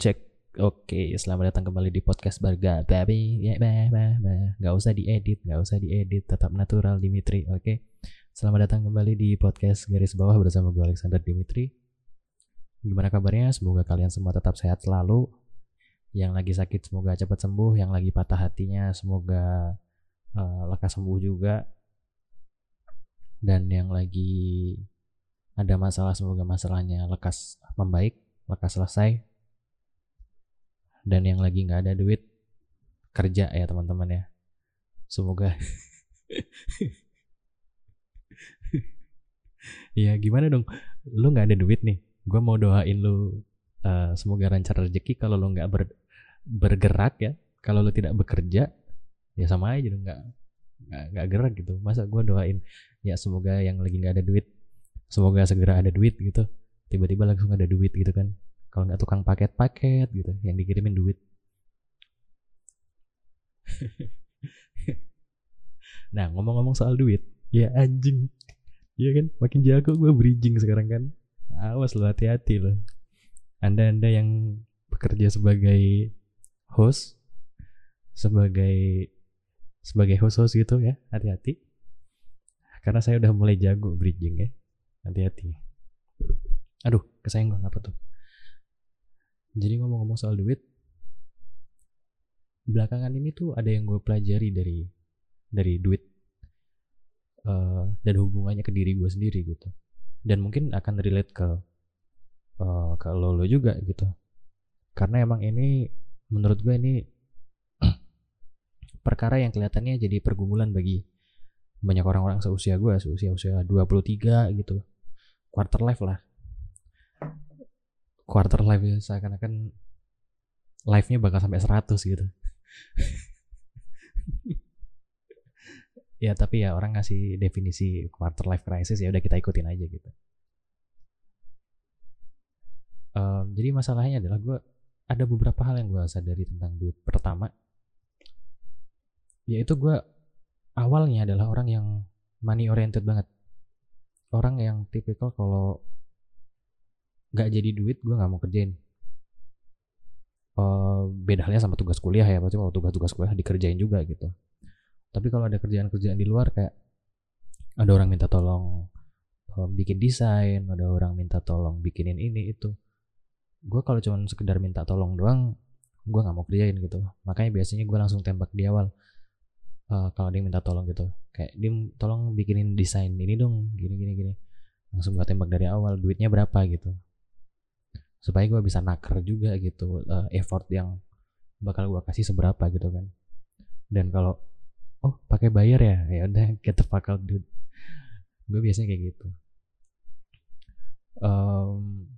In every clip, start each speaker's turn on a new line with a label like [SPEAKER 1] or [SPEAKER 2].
[SPEAKER 1] Cek. Oke, selamat datang kembali di podcast Barga Baby. Ya, bah, bah, bah. Gak usah diedit, gak usah diedit, tetap natural Dimitri. Oke. Selamat datang kembali di podcast garis bawah bersama gue Alexander Dimitri. Gimana kabarnya? Semoga kalian semua tetap sehat selalu. Yang lagi sakit semoga cepat sembuh, yang lagi patah hatinya semoga uh, lekas sembuh juga. Dan yang lagi ada masalah semoga masalahnya lekas membaik, lekas selesai dan yang lagi nggak ada duit kerja ya teman-teman ya. Semoga. Ya gimana dong? Lu nggak ada duit nih. Gue mau doain lu uh, semoga lancar rezeki. Kalau lu nggak ber, bergerak ya kalau lu tidak bekerja ya sama aja dong. Nggak nggak gerak gitu. Masa gue doain ya semoga yang lagi nggak ada duit semoga segera ada duit gitu. Tiba-tiba langsung ada duit gitu kan kalau nggak tukang paket-paket gitu yang dikirimin duit. Nah ngomong-ngomong soal duit ya anjing. Iya kan? Makin jago gue bridging sekarang kan. Awas lo hati-hati lo anda-anda yang bekerja sebagai host sebagai sebagai host-host gitu ya hati-hati. Karena saya udah mulai jago bridging ya. Hati-hati. Aduh kesenggol apa tuh jadi ngomong-ngomong soal duit, belakangan ini tuh ada yang gue pelajari dari dari duit uh, dan hubungannya ke diri gue sendiri gitu. Dan mungkin akan relate ke uh, ke lo lo juga gitu. Karena emang ini menurut gue ini perkara yang kelihatannya jadi pergumulan bagi banyak orang-orang seusia gue, seusia usia 23 gitu. Quarter life lah quarter life ya seakan-akan live-nya bakal sampai 100 gitu. ya tapi ya orang ngasih definisi quarter life crisis ya udah kita ikutin aja gitu. Um, jadi masalahnya adalah gue ada beberapa hal yang gue sadari tentang duit. Pertama, yaitu gue awalnya adalah orang yang money oriented banget. Orang yang tipikal kalau nggak jadi duit gue nggak mau kerjain. Uh, beda halnya sama tugas kuliah ya pasti kalau tugas-tugas kuliah dikerjain juga gitu. Tapi kalau ada kerjaan-kerjaan di luar kayak ada orang minta tolong uh, bikin desain ada orang minta tolong bikinin ini itu gue kalau cuma sekedar minta tolong doang gue nggak mau kerjain gitu. Makanya biasanya gue langsung tembak di awal uh, kalau dia minta tolong gitu. Kayak dia tolong bikinin desain ini dong gini gini gini. Langsung gue tembak dari awal duitnya berapa gitu supaya gue bisa naker juga gitu uh, effort yang bakal gue kasih seberapa gitu kan. Dan kalau oh pakai bayar ya? Ya udah get the fuck out dude. Gue biasanya kayak gitu. Um,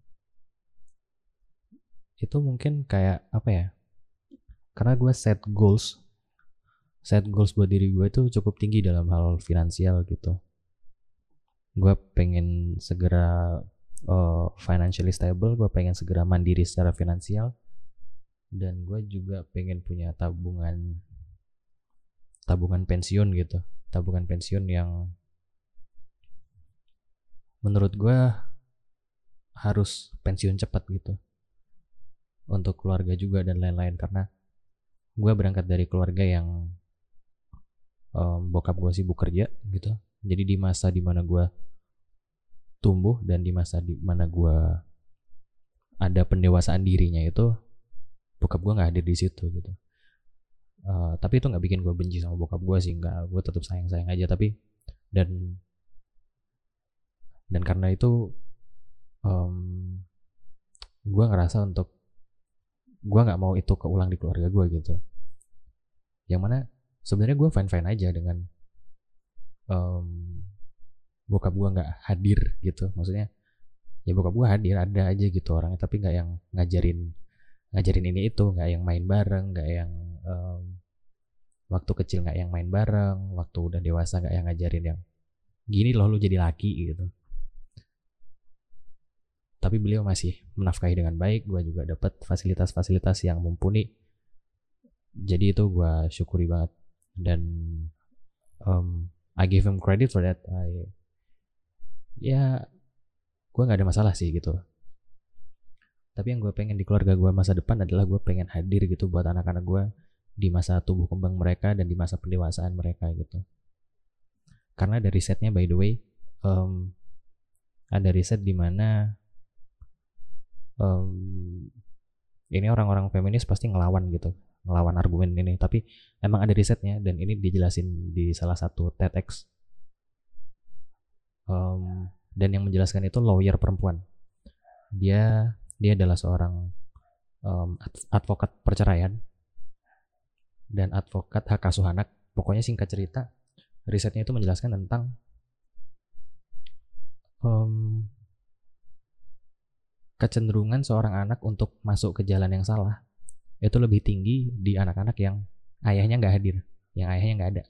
[SPEAKER 1] itu mungkin kayak apa ya? Karena gue set goals set goals buat diri gue itu cukup tinggi dalam hal finansial gitu. Gue pengen segera uh, financially stable gue pengen segera mandiri secara finansial. Dan gue juga pengen punya tabungan tabungan pensiun gitu. Tabungan pensiun yang menurut gue harus pensiun cepat gitu. Untuk keluarga juga dan lain-lain. Karena gue berangkat dari keluarga yang um, bokap gue sibuk kerja gitu. Jadi di masa di mana gue tumbuh dan di masa di mana gue ada pendewasaan dirinya itu bokap gue nggak hadir di situ gitu. Uh, tapi itu nggak bikin gue benci sama bokap gue sih nggak gue tetap sayang sayang aja tapi dan dan karena itu um, gue ngerasa untuk gue nggak mau itu keulang di keluarga gue gitu. Yang mana sebenarnya gue fine fine aja dengan um, bokap gue nggak hadir gitu. Maksudnya ya bokap gue hadir ada aja gitu orangnya tapi nggak yang ngajarin ngajarin ini itu nggak yang main bareng nggak yang um, waktu kecil nggak yang main bareng waktu udah dewasa nggak yang ngajarin yang gini loh lu jadi laki gitu. Tapi beliau masih menafkahi dengan baik gue juga dapat fasilitas-fasilitas yang mumpuni. Jadi itu gue syukuri banget. Dan um, I give him credit for that. I ya gue nggak ada masalah sih gitu. Tapi yang gue pengen di keluarga gue masa depan adalah gue pengen hadir gitu buat anak-anak gue di masa tumbuh kembang mereka dan di masa pendewasaan mereka gitu. Karena dari setnya by the way um, ada riset di mana um, ini orang-orang feminis pasti ngelawan gitu. Ngelawan argumen ini tapi emang ada risetnya dan ini dijelasin di salah satu TEDx um, dan yang menjelaskan itu lawyer perempuan. Dia dia adalah seorang um, advokat perceraian dan advokat hak asuh anak. Pokoknya singkat cerita risetnya itu menjelaskan tentang um, kecenderungan seorang anak untuk masuk ke jalan yang salah itu lebih tinggi di anak-anak yang ayahnya nggak hadir, yang ayahnya nggak ada,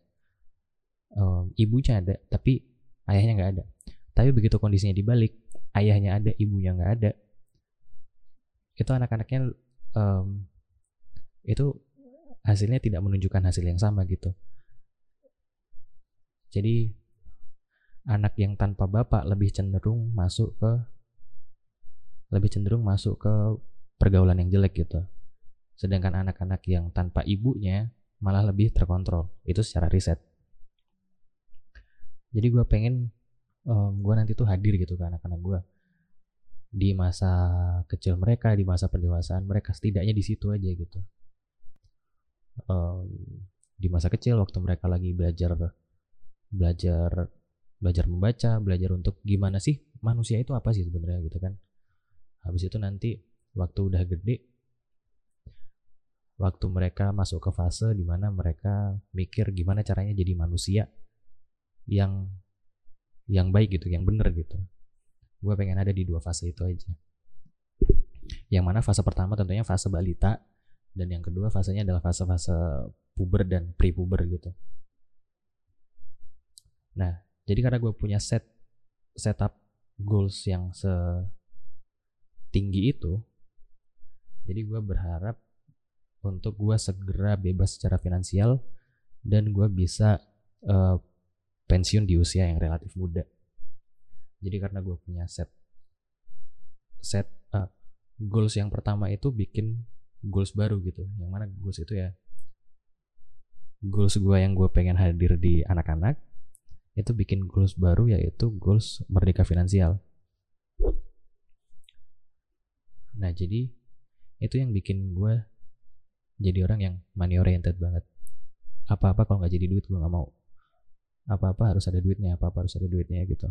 [SPEAKER 1] um, ibunya ada, tapi ayahnya nggak ada. Tapi begitu kondisinya dibalik, ayahnya ada, ibunya nggak ada, itu anak-anaknya um, itu hasilnya tidak menunjukkan hasil yang sama gitu. Jadi anak yang tanpa bapak lebih cenderung masuk ke lebih cenderung masuk ke pergaulan yang jelek gitu. Sedangkan anak-anak yang tanpa ibunya malah lebih terkontrol. Itu secara riset. Jadi gue pengen um, gue nanti tuh hadir gitu ke anak-anak gue di masa kecil mereka, di masa pendewasaan mereka, setidaknya di situ aja gitu. Um, di masa kecil waktu mereka lagi belajar belajar belajar membaca, belajar untuk gimana sih manusia itu apa sih sebenarnya gitu kan. Habis itu nanti waktu udah gede waktu mereka masuk ke fase di mana mereka mikir gimana caranya jadi manusia yang yang baik gitu yang bener gitu. Gue pengen ada di dua fase itu aja. Yang mana fase pertama tentunya fase balita dan yang kedua fasenya adalah fase-fase puber dan pre-puber gitu. Nah jadi karena gue punya set setup goals yang se tinggi itu jadi gue berharap untuk gue segera bebas secara finansial dan gue bisa uh, pensiun di usia yang relatif muda jadi karena gue punya set set uh, goals yang pertama itu bikin goals baru gitu yang mana goals itu ya goals gue yang gue pengen hadir di anak-anak itu bikin goals baru yaitu goals merdeka finansial Nah jadi itu yang bikin gue jadi orang yang money oriented banget. Apa-apa kalau nggak jadi duit gue nggak mau. Apa-apa harus ada duitnya, apa-apa harus ada duitnya gitu.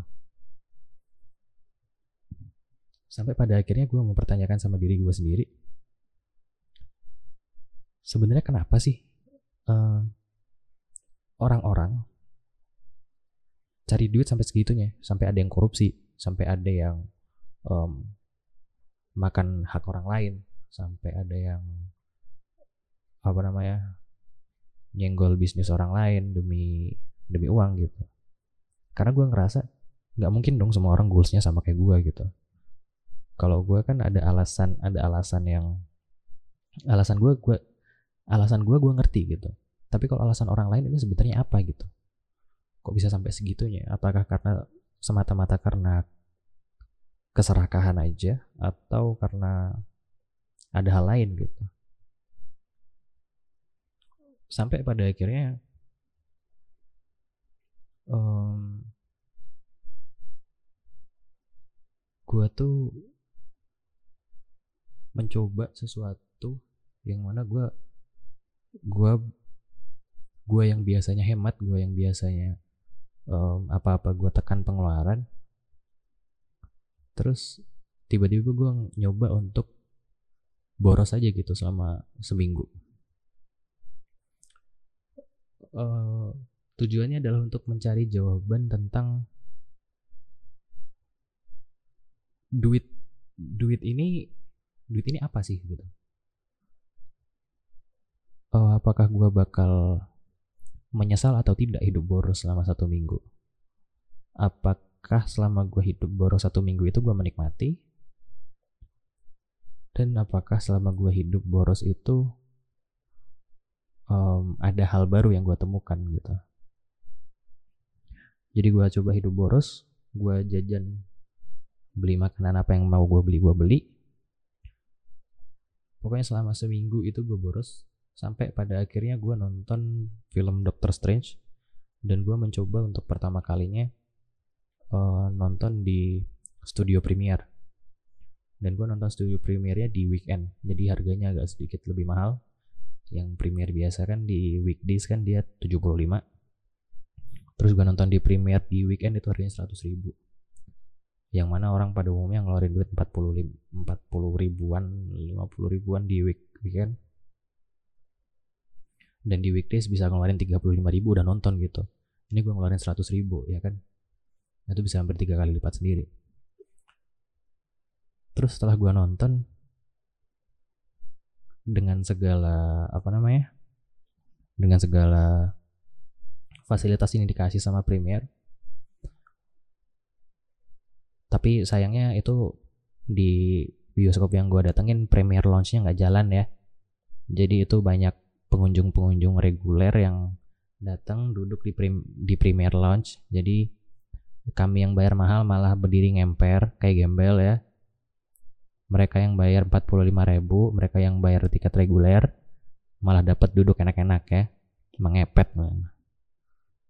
[SPEAKER 1] Sampai pada akhirnya gue mempertanyakan sama diri gue sendiri. Sebenarnya kenapa sih eh, orang-orang cari duit sampai segitunya, sampai ada yang korupsi, sampai ada yang um, makan hak orang lain sampai ada yang apa namanya nyenggol bisnis orang lain demi demi uang gitu. Karena gue ngerasa nggak mungkin dong semua orang goalsnya sama kayak gue gitu. Kalau gue kan ada alasan ada alasan yang alasan gue gue alasan gue gue ngerti gitu. Tapi kalau alasan orang lain ini sebenarnya apa gitu? Kok bisa sampai segitunya? Apakah karena semata-mata karena keserakahan aja atau karena ada hal lain gitu? Sampai pada akhirnya um, gue tuh mencoba sesuatu yang mana gue gue gue yang biasanya hemat gue yang biasanya um, apa-apa gue tekan pengeluaran. Terus tiba-tiba gue nyoba untuk boros aja gitu selama seminggu. Uh, tujuannya adalah untuk mencari jawaban tentang duit duit ini duit ini apa sih gitu. Uh, apakah gue bakal menyesal atau tidak hidup boros selama satu minggu? Apakah apakah selama gue hidup boros satu minggu itu gue menikmati? Dan apakah selama gue hidup boros itu um, ada hal baru yang gue temukan gitu jadi gue coba hidup boros gue jajan beli makanan apa yang mau gue beli gue beli. Pokoknya selama seminggu itu gue boros sampai pada akhirnya gue nonton film Doctor Strange dan gue mencoba untuk pertama kalinya uh, nonton di studio premiere. Dan gue nonton studio premiernya di weekend jadi harganya agak sedikit lebih mahal. Yang premier biasa kan di weekdays kan dia 75 terus gue nonton di premier di weekend itu harganya 100 ribu. Yang mana orang pada umumnya ngeluarin duit 40 40 ribuan 50 ribuan di week weekend. Dan di weekdays bisa ngeluarin 35 ribu udah nonton gitu. Ini gue ngeluarin 100 ribu ya kan? Itu bisa hampir tiga kali lipat sendiri. Terus setelah gue nonton dengan segala apa namanya? Dengan segala fasilitas ini dikasih sama Premier. Tapi sayangnya itu di bioskop yang gue datengin premier launchnya nggak jalan ya. Jadi itu banyak pengunjung-pengunjung reguler yang datang duduk di prim, di premier launch. Jadi kami yang bayar mahal malah berdiri ngemper kayak gembel ya. Mereka yang bayar 45 ribu mereka yang bayar tiket reguler malah dapat duduk enak-enak ya. Mengepet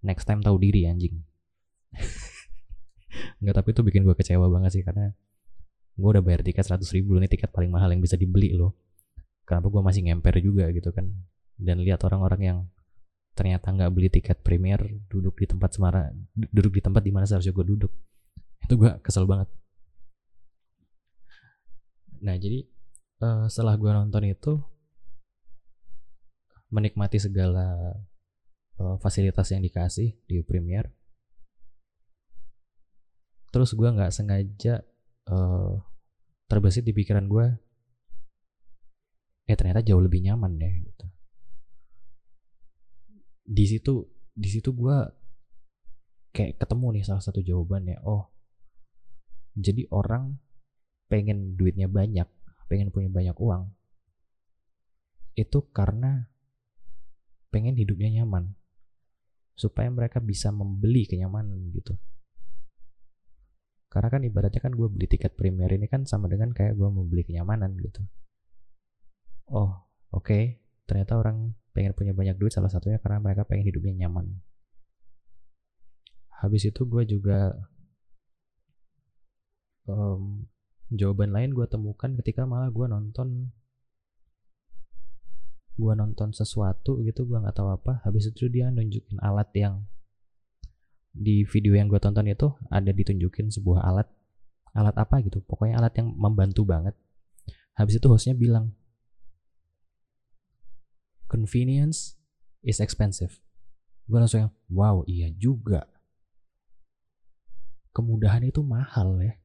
[SPEAKER 1] next time tahu diri anjing. Enggak tapi itu bikin gue kecewa banget sih karena gue udah bayar tiket 100 ribu ini tiket paling mahal yang bisa dibeli loh. Kenapa gue masih ngemper juga gitu kan. Dan lihat orang-orang yang ternyata nggak beli tiket premier duduk di tempat semara duduk di tempat di mana seharusnya gue duduk. Itu gue kesel banget. Nah jadi uh, setelah gue nonton itu menikmati segala uh, fasilitas yang dikasih di premier terus gue nggak sengaja uh, terbesit di pikiran gue eh ternyata jauh lebih nyaman ya gitu. Di situ di situ gue kayak ketemu nih salah satu jawabannya oh jadi orang pengen duitnya banyak pengen punya banyak uang itu karena pengen hidupnya nyaman supaya mereka bisa membeli kenyamanan gitu. Karena kan ibaratnya kan gue beli tiket premier ini kan sama dengan kayak gue mau beli kenyamanan gitu. Oh oke. Okay. ternyata orang pengen punya banyak duit salah satunya karena mereka pengen hidupnya nyaman. Habis itu gue juga um, jawaban lain gue temukan ketika malah gue nonton gue nonton sesuatu gitu gue nggak tahu apa habis itu dia nunjukin alat yang di video yang gue tonton itu ada ditunjukin sebuah alat alat apa gitu pokoknya alat yang membantu banget. Habis itu hostnya bilang convenience is expensive. Gue langsung yang wow iya juga. Kemudahan itu mahal ya.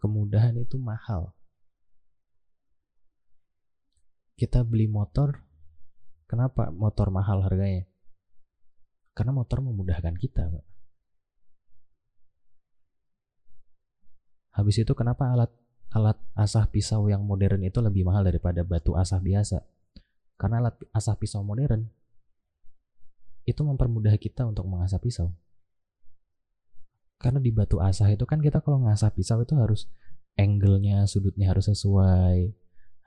[SPEAKER 1] Kemudahan itu mahal kita beli motor kenapa motor mahal harganya karena motor memudahkan kita. Habis itu kenapa alat alat asah pisau yang modern itu lebih mahal daripada batu asah biasa? Karena alat asah pisau modern itu mempermudah kita untuk mengasah pisau. Karena di batu asah itu kan kita kalau ngasah pisau itu harus angle-nya, sudutnya harus sesuai.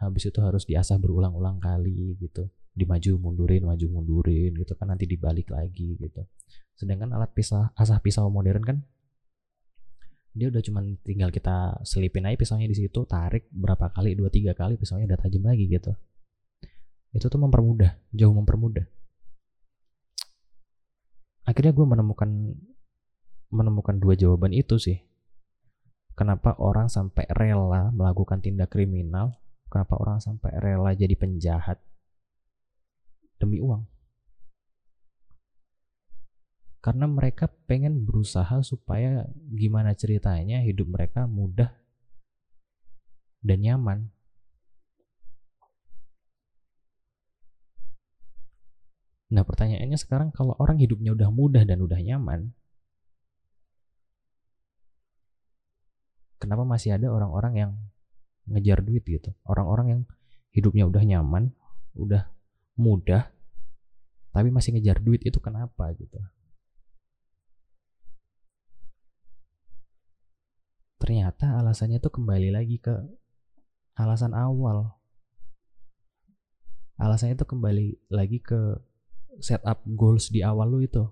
[SPEAKER 1] Habis itu harus diasah berulang-ulang kali gitu. Dimaju mundurin maju mundurin gitu. Kan nanti dibalik lagi gitu. Sedangkan alat pisah asah pisau modern kan dia udah cuman tinggal kita selipin aja pisaunya di situ tarik berapa kali dua tiga kali pisaunya udah tajam lagi gitu. Itu tuh mempermudah jauh mempermudah. Akhirnya gue menemukan menemukan dua jawaban itu sih. Kenapa orang sampai rela melakukan tindak kriminal kenapa orang sampai rela jadi penjahat demi uang. Karena mereka pengen berusaha supaya gimana ceritanya hidup mereka mudah dan nyaman. Nah pertanyaannya sekarang kalau orang hidupnya udah mudah dan udah nyaman, kenapa masih ada orang-orang yang ngejar duit gitu? Orang-orang yang hidupnya udah nyaman, udah mudah, tapi masih ngejar duit itu kenapa gitu? Ternyata alasannya tuh kembali lagi ke alasan awal. Alasannya itu kembali lagi ke setup goals di awal lu itu.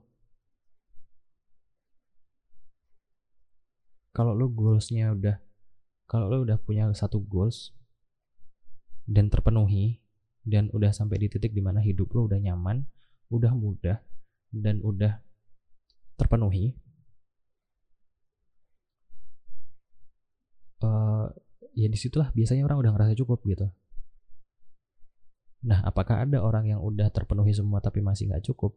[SPEAKER 1] Kalau lu goalsnya udah kalau lu udah punya satu goals dan terpenuhi dan udah sampai di titik di mana hidup lu udah nyaman udah mudah dan udah terpenuhi uh, ya di situlah biasanya orang udah ngerasa cukup gitu. Nah apakah ada orang yang udah terpenuhi semua tapi masih nggak cukup?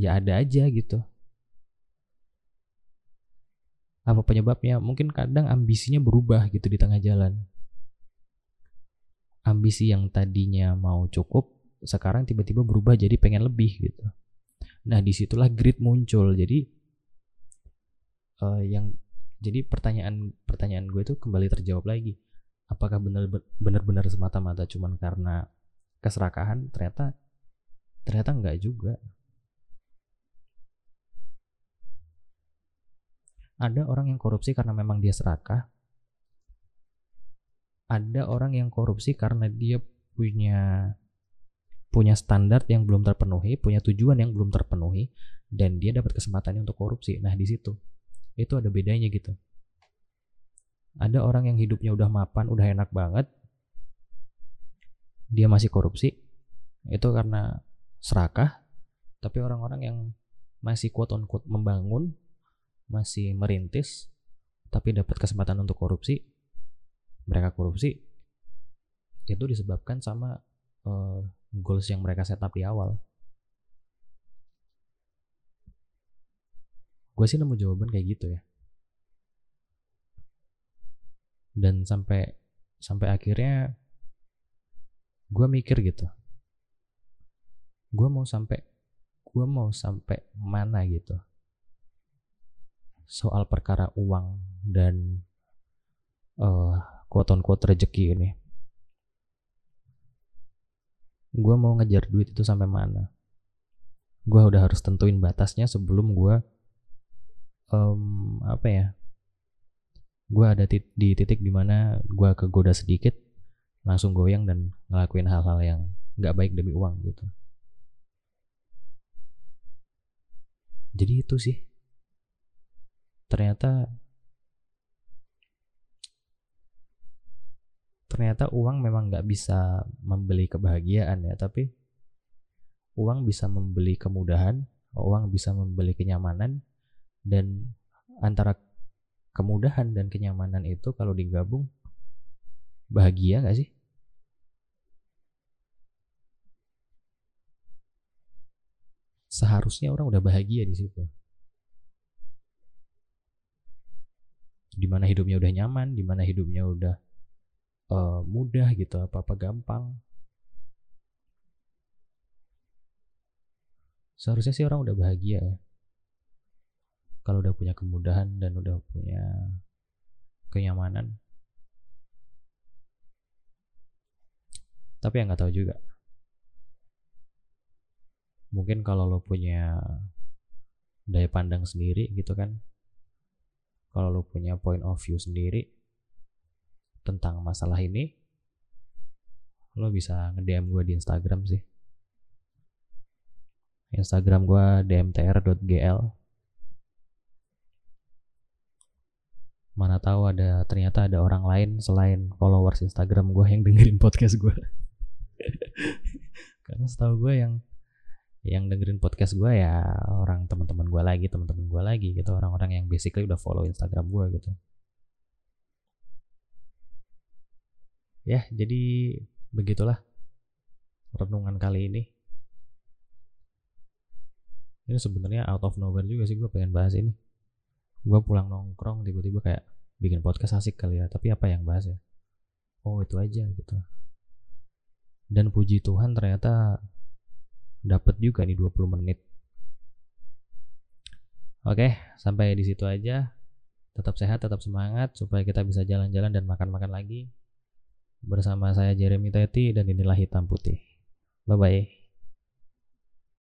[SPEAKER 1] Ya ada aja gitu apa penyebabnya? Mungkin kadang ambisinya berubah gitu di tengah jalan. Ambisi yang tadinya mau cukup sekarang tiba-tiba berubah jadi pengen lebih gitu. Nah di situlah grit muncul. Jadi uh, yang jadi pertanyaan pertanyaan gue itu kembali terjawab lagi. Apakah benar benar semata-mata cuman karena keserakahan? Ternyata ternyata enggak juga Ada orang yang korupsi karena memang dia serakah. Ada orang yang korupsi karena dia punya punya standar yang belum terpenuhi, punya tujuan yang belum terpenuhi, dan dia dapat kesempatannya untuk korupsi. Nah di situ itu ada bedanya gitu. Ada orang yang hidupnya udah mapan, udah enak banget, dia masih korupsi, itu karena serakah. Tapi orang-orang yang masih quote on quote membangun, masih merintis tapi dapat kesempatan untuk korupsi mereka korupsi itu disebabkan sama uh, goals yang mereka setup di awal. Gue sih nemu jawaban kayak gitu ya. Dan sampai sampai akhirnya gue mikir gitu. Gue mau sampai gue mau sampai mana gitu soal perkara uang dan uh, on quote rezeki ini. Gue mau ngejar duit itu sampai mana? Gue udah harus tentuin batasnya sebelum gue um, apa ya gue ada di titik di mana gue kegoda sedikit langsung goyang dan ngelakuin hal-hal yang nggak baik demi uang gitu. Jadi itu sih ternyata ternyata uang memang nggak bisa membeli kebahagiaan ya tapi uang bisa membeli kemudahan uang bisa membeli kenyamanan dan antara kemudahan dan kenyamanan itu kalau digabung bahagia nggak sih? Seharusnya orang udah bahagia di situ di mana hidupnya udah nyaman, di mana hidupnya udah uh, mudah gitu, apa-apa gampang. Seharusnya sih orang udah bahagia ya. Kalau udah punya kemudahan dan udah punya kenyamanan. Tapi yang nggak tahu juga. Mungkin kalau lo punya daya pandang sendiri gitu kan kalau lo punya point of view sendiri tentang masalah ini lo bisa nge-DM gue di Instagram sih. Instagram gue dmtr.gl mana tahu ada ternyata ada orang lain selain followers Instagram gue yang dengerin podcast gue karena setahu gue yang yang dengerin podcast gue ya orang teman-teman gue lagi teman-teman gue lagi gitu. Orang-orang yang basically udah follow Instagram gue gitu. Ya jadi begitulah renungan kali ini. Ini sebenarnya out of nowhere juga sih gue pengen bahas ini. Gue pulang nongkrong tiba-tiba kayak bikin podcast asik kali ya tapi apa yang bahas ya? Oh itu aja gitu. Dan puji Tuhan ternyata dapat juga nih 20 menit. Oke, sampai di situ aja. Tetap sehat, tetap semangat supaya kita bisa jalan-jalan dan makan-makan lagi. Bersama saya Jeremy Teti dan inilah Hitam Putih. Bye bye.